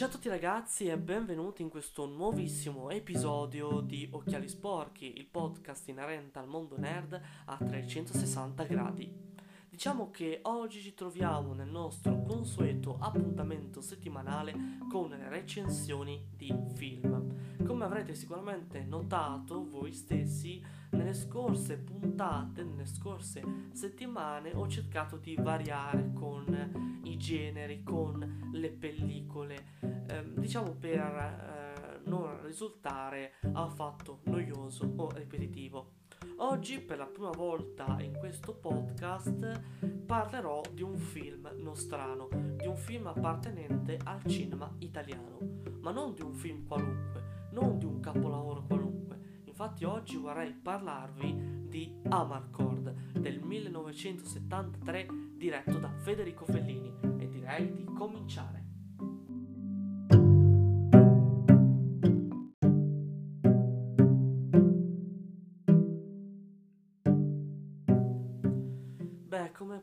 Ciao a tutti ragazzi e benvenuti in questo nuovissimo episodio di Occhiali Sporchi, il podcast inerente al mondo nerd a 360 gradi. Diciamo che oggi ci troviamo nel nostro consueto appuntamento settimanale con le recensioni di film. Come avrete sicuramente notato voi stessi, nelle scorse puntate, nelle scorse settimane ho cercato di variare con i generi, con le pellicole, ehm, diciamo per eh, non risultare affatto noioso o ripetitivo. Oggi per la prima volta in questo podcast parlerò di un film nostrano, di un film appartenente al cinema italiano, ma non di un film qualunque, non di un capolavoro qualunque. Infatti oggi vorrei parlarvi di Amarcord del 1973 diretto da Federico Fellini e direi di cominciare.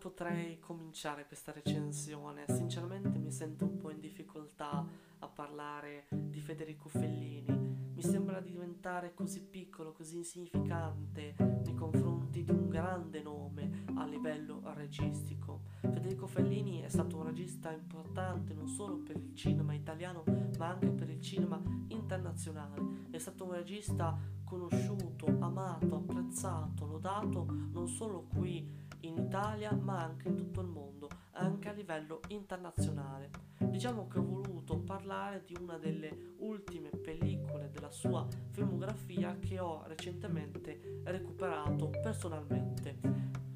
Potrei cominciare questa recensione? Sinceramente mi sento un po' in difficoltà a parlare di Federico Fellini. Mi sembra di diventare così piccolo, così insignificante nei confronti di un grande nome a livello registico. Federico Fellini è stato un regista importante non solo per il cinema italiano, ma anche per il cinema internazionale. È stato un regista conosciuto, amato, apprezzato, lodato non solo qui in Italia ma anche in tutto il mondo, anche a livello internazionale. Diciamo che ho voluto parlare di una delle ultime pellicole della sua filmografia che ho recentemente recuperato personalmente.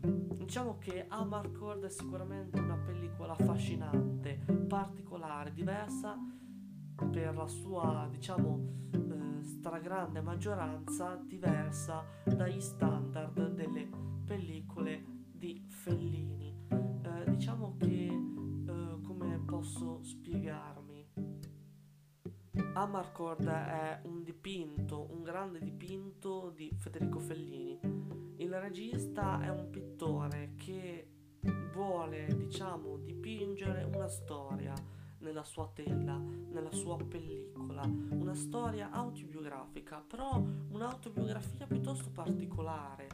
Diciamo che Amarcord è sicuramente una pellicola affascinante, particolare, diversa per la sua, diciamo, eh, stragrande maggioranza, diversa dagli standard delle pellicole di Fellini. Eh, diciamo che eh, come posso spiegarmi? Amarcord è un dipinto, un grande dipinto di Federico Fellini. Il regista è un pittore che vuole, diciamo, dipingere una storia nella sua tela, nella sua pellicola, una storia autobiografica, però un'autobiografia piuttosto particolare,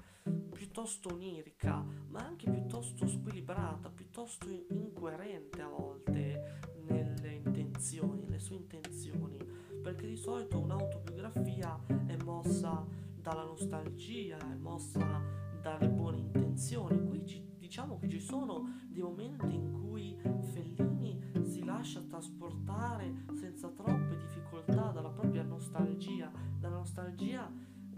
piuttosto onirica, ma anche piuttosto squilibrata, piuttosto incoerente a volte nelle intenzioni, nelle sue intenzioni, perché di solito un'autobiografia è mossa dalla nostalgia, è mossa dalle buone intenzioni. Qui ci, diciamo che ci sono dei momenti in cui Fellini si lascia trasportare senza troppe difficoltà dalla propria nostalgia, dalla nostalgia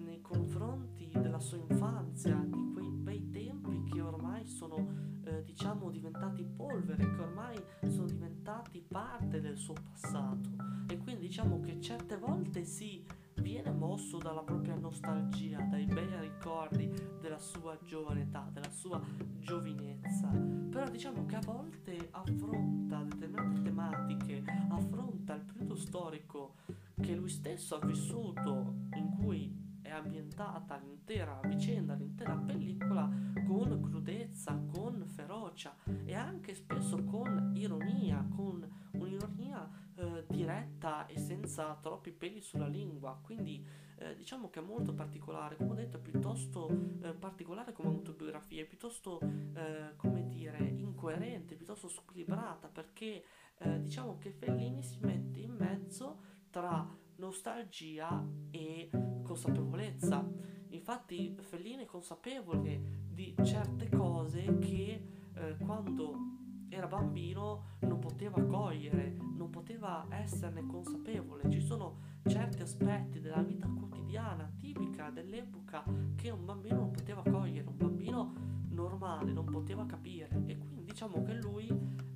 nei confronti della sua infanzia, di quei bei tempi che ormai sono eh, diciamo diventati polvere, che ormai sono diventati parte del suo passato. E quindi diciamo che certe volte si viene mosso dalla propria nostalgia, dai bei ricordi della sua giovane età, della sua giovinezza. Però diciamo che a volte affronta determinate tematiche, affronta il periodo storico che lui stesso ha vissuto, in cui è ambientata l'intera vicenda, l'intera pellicola con crudezza, con ferocia e anche spesso con ironia, con un'ironia eh, diretta e senza troppi peli sulla lingua. Quindi eh, diciamo che è molto particolare, come ho detto, è piuttosto eh, particolare come autobiografia, è piuttosto eh, come dire incoerente, piuttosto squilibrata perché eh, diciamo che Fellini si mette in mezzo tra nostalgia e consapevolezza. Infatti Fellini è consapevole di certe cose che eh, quando era bambino non poteva cogliere, non poteva esserne consapevole. Ci sono certi aspetti della vita quotidiana tipica dell'epoca che un bambino non poteva cogliere, un bambino normale non poteva capire e quindi diciamo che lui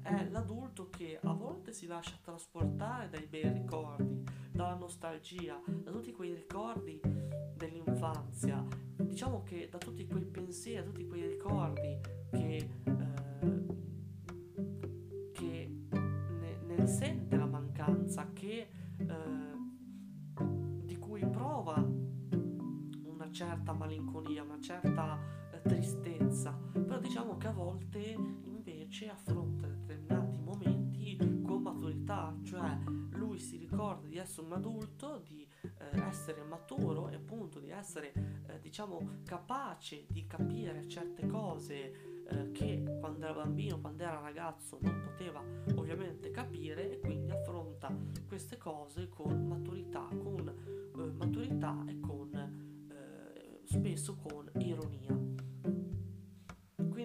è l'adulto che a volte si lascia trasportare dai bei ricordi, dalla nostalgia, da tutti quei ricordi dell'infanzia, diciamo che da tutti quei pensieri, da tutti quei ricordi che, eh, che ne, ne, sente la mancanza, che, eh, di cui prova una certa malinconia, una certa eh, tristezza, però diciamo che a volte invece affronta determinati momenti maturità, cioè lui essere un adulto, di eh, essere maturo e appunto di essere, eh, diciamo, capace di capire certe cose eh, che quando era bambino, quando era ragazzo non poteva ovviamente capire e quindi affronta queste cose con maturità, con eh, maturità e con eh, spesso con ironia.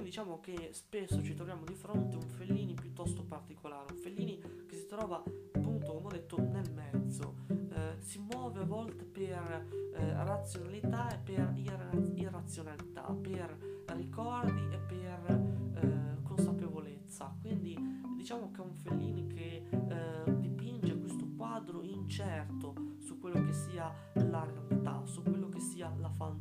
Diciamo che spesso ci troviamo di fronte a un Fellini piuttosto particolare, un Fellini che si trova appunto, come ho detto, nel mezzo, eh, si muove a volte per eh, razionalità e per irra- irrazionalità, per ricordi e per eh, consapevolezza. Quindi diciamo che è un Fellini che eh, dipinge questo quadro incerto su quello che sia la realtà, su quello che sia la fantasia.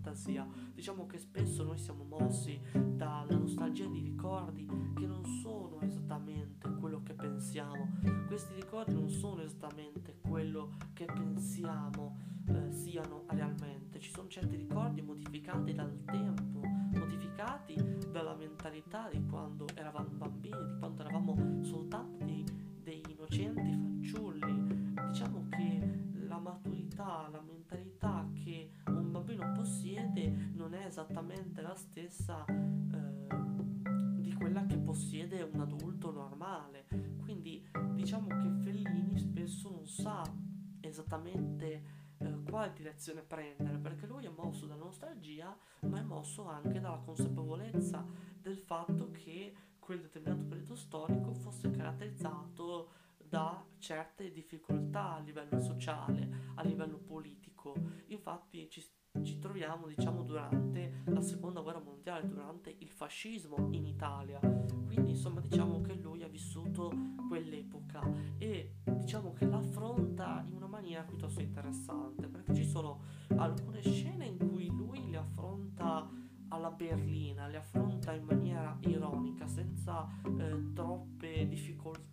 Diciamo che spesso noi siamo mossi dalla nostalgia di ricordi che non sono esattamente quello che pensiamo. Questi ricordi non sono esattamente quello che pensiamo eh, siano realmente. Ci sono certi ricordi modificati dal tempo, modificati dalla mentalità di quando eravamo bambini, di quando eravamo soltanto dei, dei innocenti fanciulli. Diciamo che la maturità, la mentalità non è esattamente la stessa eh, di quella che possiede un adulto normale. Quindi diciamo che Fellini spesso non sa esattamente eh, quale direzione prendere, perché lui è mosso dalla nostalgia, ma è mosso anche dalla consapevolezza del fatto che quel determinato periodo storico fosse caratterizzato da certe difficoltà a livello sociale, a livello politico. Infatti ci, ci troviamo, diciamo, durante la seconda guerra mondiale, durante il fascismo in Italia. Quindi, insomma, diciamo che lui ha vissuto quell'epoca e diciamo che l'affronta in una maniera piuttosto interessante, perché ci sono alcune scene in cui lui le affronta alla berlina, le affronta in maniera ironica, senza eh, troppe difficoltà,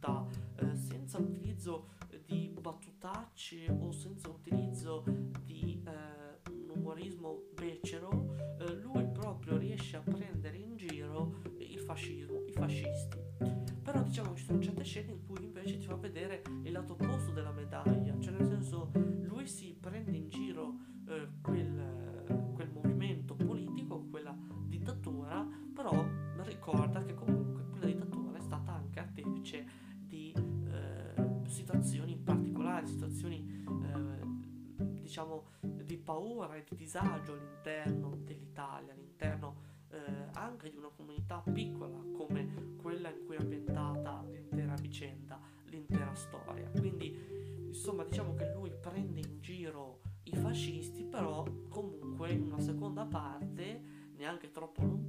paura e di disagio all'interno dell'Italia, all'interno eh, anche di una comunità piccola come quella in cui è ambientata l'intera vicenda, l'intera storia. Quindi insomma diciamo che lui prende in giro i fascisti, però comunque in una seconda parte, neanche troppo lontana,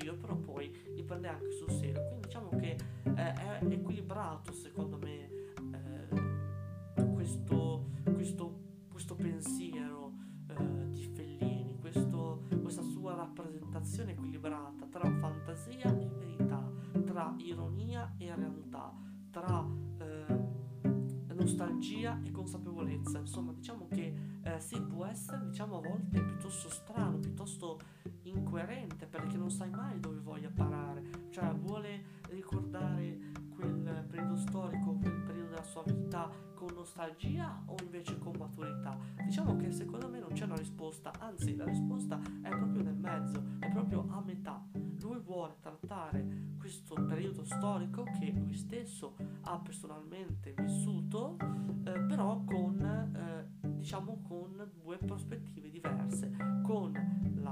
giro, però poi li prende anche sul serio. Quindi diciamo che eh, è equilibrato secondo me eh, questo, questo, questo pensiero eh, di Fellini, questo, questa sua rappresentazione equilibrata tra fantasia e verità, tra ironia e realtà, tra eh, nostalgia e consapevolezza. Insomma, diciamo che eh, sì, può essere diciamo a volte piuttosto strano, piuttosto incoerente, perché non sai mai dove voglia parare. Cioè, vuole ricordare quel periodo storico, quel periodo della sua vita con nostalgia o invece con maturità? Diciamo che secondo me non c'è una risposta, anzi la risposta è proprio nel mezzo, è proprio a metà. Lui vuole trattare questo periodo storico che lui stesso ha personalmente vissuto, eh, però con eh, diciamo con due prospettive diverse, con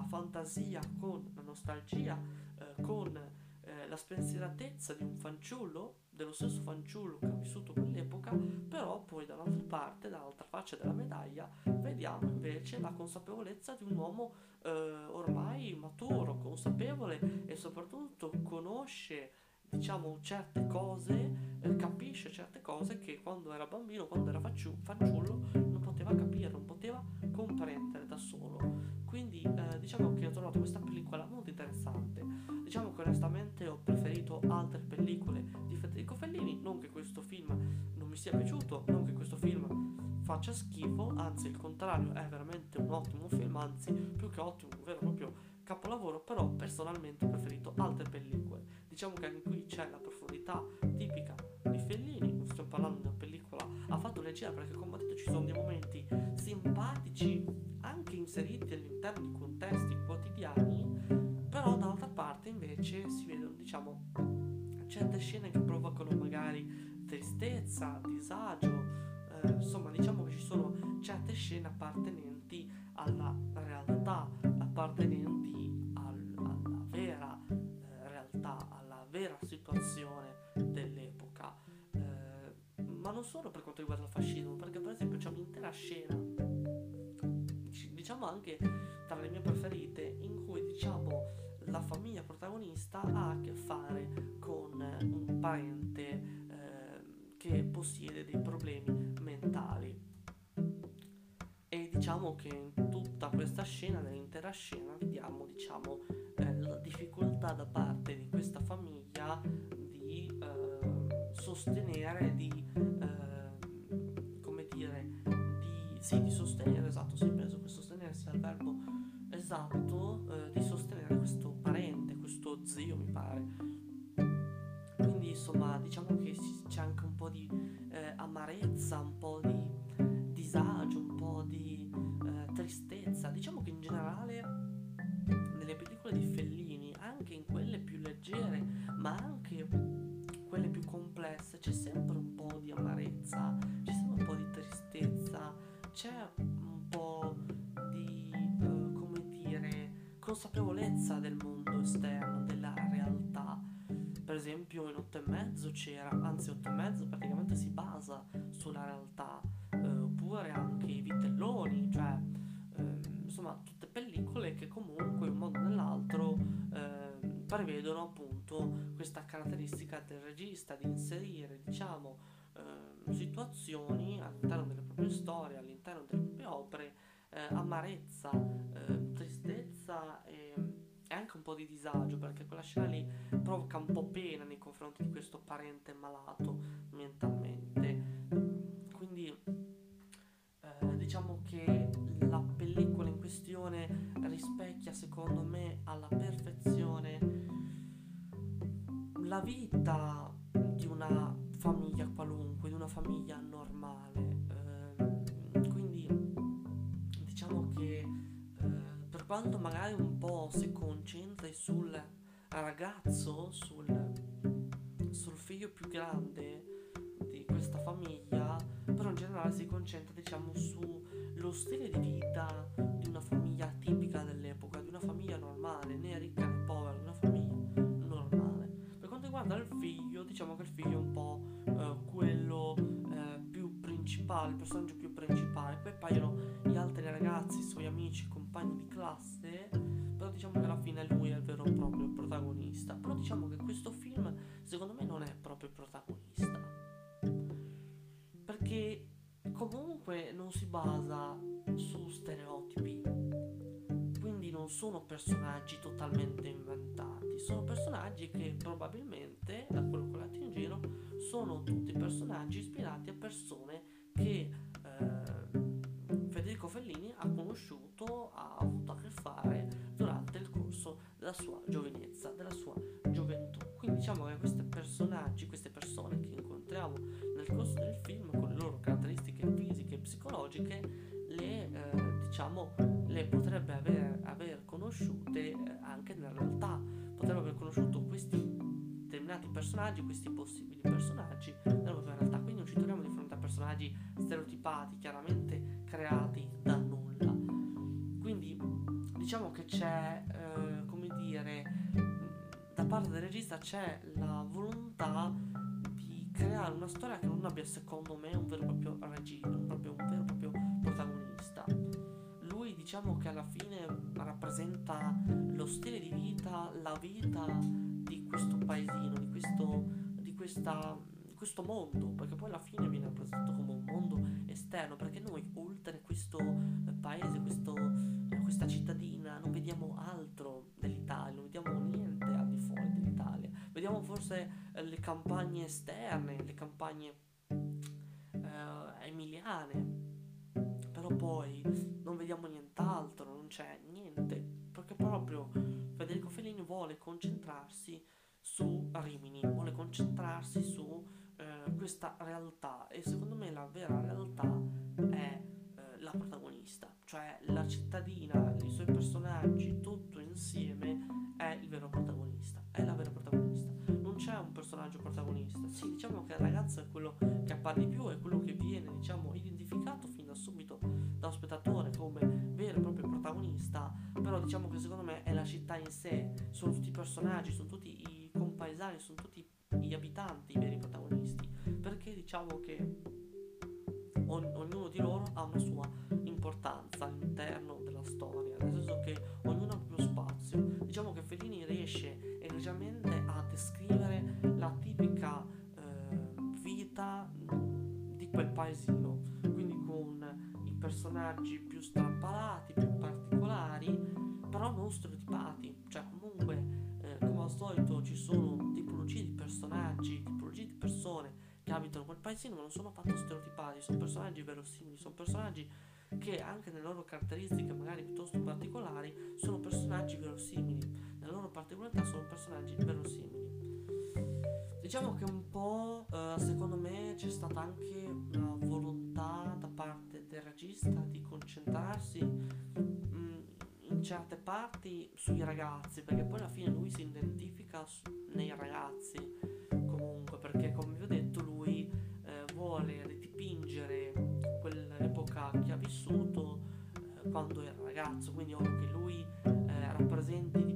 fantasia, con la nostalgia, eh, con eh, la spensieratezza di un fanciullo, dello stesso fanciullo che ha vissuto quell'epoca, però poi dall'altra parte, dall'altra faccia della medaglia, vediamo invece la consapevolezza di un uomo eh, ormai maturo, consapevole e soprattutto conosce diciamo certe cose, eh, capisce certe cose che quando era bambino, quando era fanciullo, non poteva capire, non poteva comprendere da solo. Quindi eh, diciamo che ho trovato questa pellicola molto interessante. Diciamo che onestamente ho preferito altre pellicole di Federico Fellini, non che questo film non mi sia piaciuto, non che questo film faccia schifo, anzi il contrario, è veramente un ottimo film, anzi più che ottimo, vero proprio capolavoro, però personalmente ho preferito altre pellicole. Diciamo che anche qui c'è la profondità tipica di Fellini, non stiamo parlando di una pellicola a fatto leggera perché come ho detto ci sono dei momenti simpatici anche inseriti all'interno di contesti quotidiani, però dall'altra parte invece si vedono diciamo certe scene che provocano magari tristezza, disagio, eh, insomma diciamo che ci sono certe scene appartenenti alla realtà, appartenenti solo per quanto riguarda il fascismo, perché per esempio c'è un'intera scena, diciamo anche tra le mie preferite, in cui diciamo la famiglia protagonista ha a che fare con un parente eh, che possiede dei problemi mentali. E diciamo che in tutta questa scena, nell'intera scena, vediamo diciamo, eh, la difficoltà da parte di questa famiglia di eh, sostenere, di eh, come dire, di, sì, di sostenere, esatto, sì, penso che sostenere sia il verbo esatto, eh, di sostenere questo parente, questo zio mi pare. Quindi insomma diciamo che c'è anche un po' di eh, amarezza, un po' di disagio, un po' di eh, tristezza. Diciamo che in generale nelle pellicole di Fellini, anche in quelle consapevolezza del mondo esterno, della realtà. Per esempio in otto e mezzo c'era, anzi otto e mezzo praticamente si basa sulla realtà, eh, oppure anche i vitelloni, cioè eh, insomma tutte pellicole che comunque in un modo o nell'altro eh, prevedono appunto questa caratteristica del regista di inserire diciamo eh, situazioni all'interno delle proprie storie, all'interno delle proprie opere, eh, amarezza, anche un po' di disagio perché quella scena lì provoca un po' pena nei confronti di questo parente malato mentalmente. Quindi eh, diciamo che la pellicola in questione rispecchia secondo me alla perfezione la vita di una famiglia qualunque, di una famiglia normale. Eh, quindi diciamo che quanto magari un po' si concentri sul ragazzo, sul, sul figlio più grande di questa famiglia, però in generale si concentra diciamo sullo stile di vita di una famiglia tipica dell'epoca, di una famiglia normale, né ricca né povera, di una famiglia normale. Per quanto riguarda il figlio, diciamo che il figlio è un po' eh, quello eh, più principale, il personaggio più principale, poi appaiono amici, compagni di classe, però diciamo che alla fine lui è il vero e proprio protagonista. Però diciamo che questo film secondo me non è proprio protagonista. Perché comunque non si basa su stereotipi. Quindi non sono personaggi totalmente inventati, sono personaggi che probabilmente, da quello che ho letto in giro, sono tutti personaggi ispirati a persone che eh, Federico Fellini ha conosciuto, della sua giovinezza, della sua gioventù. Quindi diciamo che questi personaggi, queste persone che incontriamo nel corso del film, con le loro caratteristiche fisiche e psicologiche, le eh, diciamo le potrebbe aver, aver conosciute eh, anche nella realtà, potrebbe aver conosciuto questi determinati personaggi, questi possibili personaggi nella propria realtà. Quindi non ci troviamo di fronte a personaggi stereotipati, chiaramente creati da nulla. Diciamo che c'è, eh, come dire, da parte del regista c'è la volontà di creare una storia che non abbia secondo me un vero e proprio regista, un, proprio, un vero e proprio protagonista. Lui diciamo che alla fine rappresenta lo stile di vita, la vita di questo paesino, di questo, di questa, questo mondo, perché poi alla fine viene rappresentato come un mondo esterno, perché noi oltre questo paese, questo, questa cittadina, non vediamo altro dell'Italia, non vediamo niente al di fuori dell'Italia, vediamo forse eh, le campagne esterne, le campagne eh, emiliane, però poi non vediamo nient'altro, non c'è niente, perché proprio Federico Fellini vuole concentrarsi su Rimini, vuole concentrarsi su eh, questa realtà e secondo me la vera realtà è eh, la protagonista, cioè la cittadina, i suoi personaggi, tutto insieme è il vero protagonista, è la vera protagonista. Non c'è un personaggio protagonista, sì, diciamo che il ragazzo è quello che appare di più, è quello che viene, diciamo, identificato fin da subito da un spettatore come vero e proprio protagonista, però diciamo che secondo me è la città in sé, sono tutti i personaggi, sono tutti i compaesani, sono tutti gli abitanti i veri protagonisti, diciamo che ogn- ognuno di loro ha una sua importanza all'interno della storia, nel senso che ognuno ha proprio spazio. Diciamo che Fellini riesce egregiamente a descrivere la tipica eh, vita di quel paesino, quindi con i personaggi più strampalati, più particolari, però non stereotipati, cioè comunque eh, come al solito ci sono tipologie di personaggi, tipologie di persone che abitano quel paesino ma non sono affatto stereotipati, sono personaggi verosimili, sono personaggi che anche nelle loro caratteristiche magari piuttosto particolari sono personaggi verosimili, nella loro particolarità sono personaggi verosimili. Diciamo che un po' eh, secondo me c'è stata anche una volontà da parte del regista di concentrarsi mh, mm, in certe parti sui ragazzi, perché poi alla fine lui si identifica nei ragazzi comunque, perché come vi ho detto lui quando era ragazzo, quindi ovvio che lui eh, rappresenti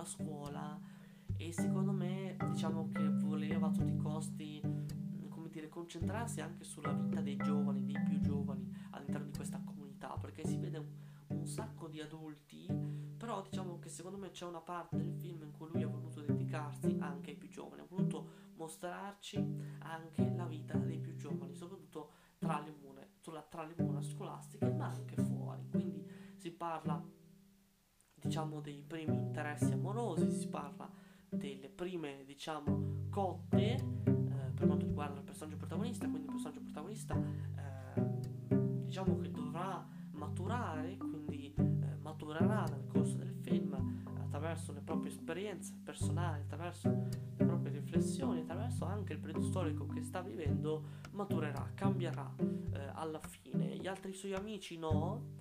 dentro e fuori la scuola e secondo me diciamo che voleva a tutti i costi dire, concentrarsi anche sulla vita dei giovani, dei più giovani all'interno di questa comunità, perché si vede un, un sacco di adulti, però diciamo che secondo me c'è una parte del film in cui lui ha voluto dedicarsi anche ai più giovani, ha voluto mostrarci anche la vita dei più giovani, soprattutto tra le mura, tra le mura scolastiche, ma anche fuori. Quindi si parla, diciamo, dei primi interessi amorosi, si parla delle prime, diciamo, cotte per quanto riguarda il personaggio protagonista, quindi il personaggio protagonista eh, diciamo che dovrà maturare, quindi eh, maturerà nel corso del film attraverso le proprie esperienze personali, attraverso le proprie riflessioni, attraverso anche il periodo storico che sta vivendo, maturerà, cambierà eh, alla fine. Gli altri suoi amici no,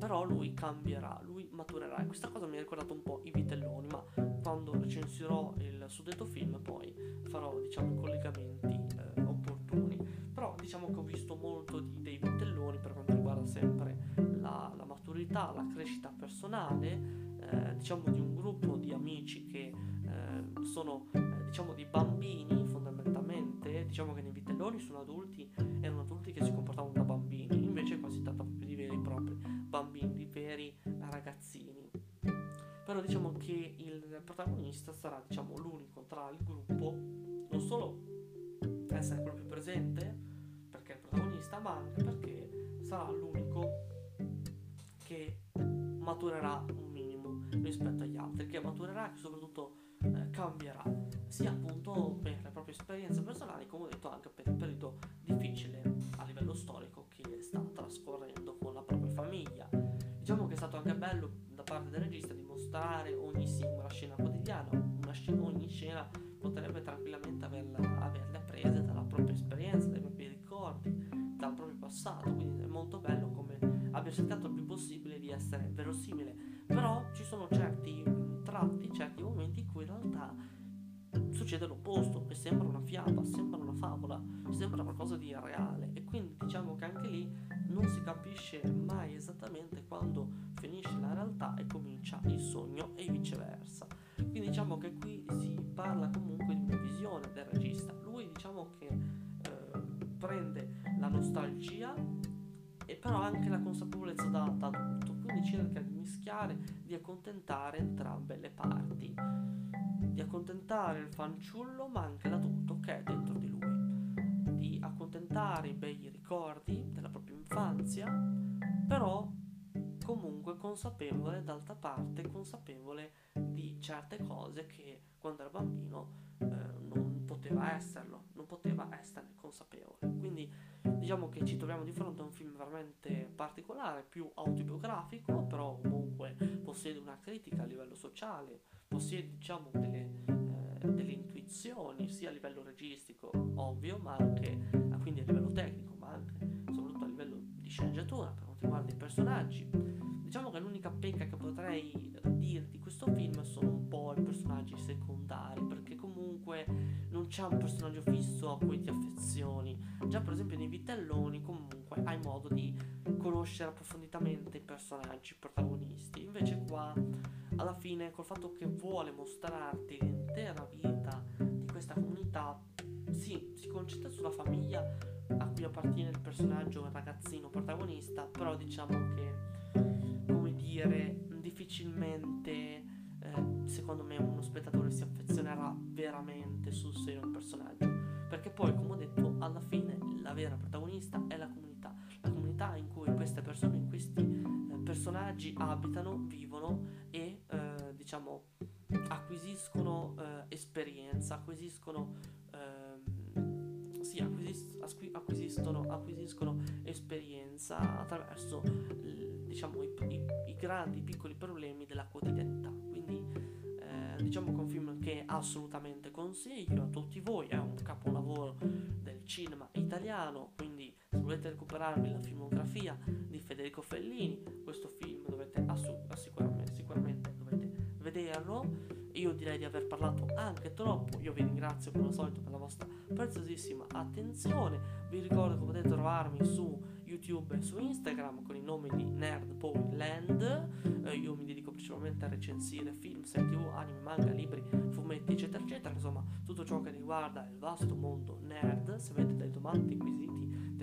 però lui cambierà, lui maturerà e questa cosa mi ha ricordato un po' i vitelloni, ma quando recensirò il suddetto film poi farò diciamo i collegamenti eh, opportuni. Però diciamo che ho visto molto di, dei vitelloni per quanto riguarda sempre la, la maturità, la crescita personale, eh, diciamo di un gruppo di amici che eh, sono eh, diciamo di bambini fondamentalmente, diciamo che nei vitelloni sono adulti, erano adulti Però diciamo che il protagonista sarà diciamo l'unico tra il gruppo, non solo essere quello più presente, perché è il protagonista, ma anche perché sarà l'unico che maturerà un minimo rispetto agli altri, che maturerà e soprattutto eh, cambierà, sia appunto per le proprie esperienze personali, come ho detto anche per il periodo difficile a livello storico che sta trascorrendo con la propria famiglia. Diciamo che è stato anche bello parte del regista dimostrare ogni singola scena quotidiana, scena, ogni scena potrebbe tranquillamente averla, averle prese dalla propria esperienza, dai propri ricordi, dal proprio passato, quindi è molto bello come abbia cercato il più possibile di essere verosimile, però ci sono certi tratti, certi momenti in cui in realtà succede l'opposto e sembra una fiaba, sembra una favola, sembra qualcosa di reale e quindi diciamo che anche lì non si capisce mai esattamente quando finisce la realtà e comincia il sogno e viceversa. Quindi diciamo che qui si parla comunque di una visione del regista. Lui diciamo che eh, prende la nostalgia e però anche la consapevolezza da, da adulto, quindi cerca di mischiare, di accontentare entrambe le parti, di accontentare il fanciullo ma anche l'adulto che è dentro di lui, di accontentare i bei ricordi della propria infanzia, però comunque consapevole, d'altra parte consapevole di certe cose che quando era bambino eh, non poteva esserlo, non poteva esserne consapevole. Quindi diciamo che ci troviamo di fronte a un film veramente particolare, più autobiografico, però comunque possiede una critica a livello sociale, possiede diciamo delle, eh, delle intuizioni sia a livello registico, ovvio, ma anche quindi a livello tecnico, ma anche soprattutto a livello di sceneggiatura per quanto riguarda i personaggi Diciamo che l'unica pecca che potrei dire di questo film sono un po' i personaggi secondari, perché comunque non c'è un personaggio fisso a cui ti affezioni. Già per esempio nei vitelloni comunque hai modo di conoscere approfonditamente i personaggi protagonisti. Invece qua alla fine col fatto che vuole mostrarti l'intera vita di questa comunità, sì, si concentra sulla famiglia a cui appartiene il personaggio il ragazzino protagonista, però diciamo che dire, difficilmente eh, secondo me uno spettatore si affezionerà veramente sul serio al personaggio. Perché poi, come ho detto, alla fine la vera protagonista è la comunità. La comunità in cui queste persone, in questi eh, personaggi abitano, vivono e eh, diciamo acquisiscono eh, esperienza, acquisiscono acquisiscono, acquisiscono esperienza attraverso diciamo, i, i, i grandi, piccoli problemi della quotidianità. Quindi eh, diciamo che è un film che assolutamente consiglio a tutti voi, è un capolavoro del cinema italiano, quindi se volete recuperarvi la filmografia di Federico Fellini, questo film dovete assu- sicuramente, sicuramente dovete vederlo. Io direi di aver parlato anche troppo, io vi ringrazio come al solito per la vostra preziosissima attenzione, vi ricordo che potete trovarmi su YouTube e su Instagram con il nome di NerdPoyLand. Eh, io mi dedico principalmente a recensire film, serie tv, anime, manga, libri, fumetti, eccetera, eccetera. Insomma, tutto ciò che riguarda il vasto mondo nerd. Se avete delle domande, quesiti,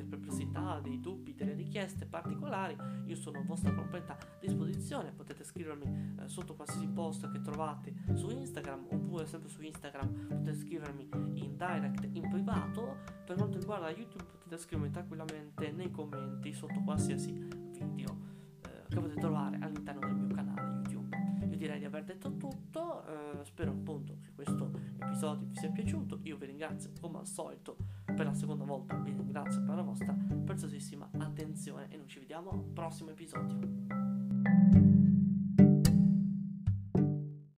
perplessità, dei dubbi, delle richieste particolari, io sono a vostra completa disposizione. Potete scrivermi eh, sotto qualsiasi post che trovate su Instagram oppure sempre su Instagram potete scrivermi in direct, in privato. Per quanto riguarda YouTube potete scrivermi tranquillamente nei commenti sotto qualsiasi video eh, che potete trovare all'interno del mio canale direi di aver detto tutto, eh, spero appunto che questo episodio vi sia piaciuto, io vi ringrazio come al solito per la seconda volta, vi ringrazio per la vostra preziosissima attenzione e noi ci vediamo al prossimo episodio.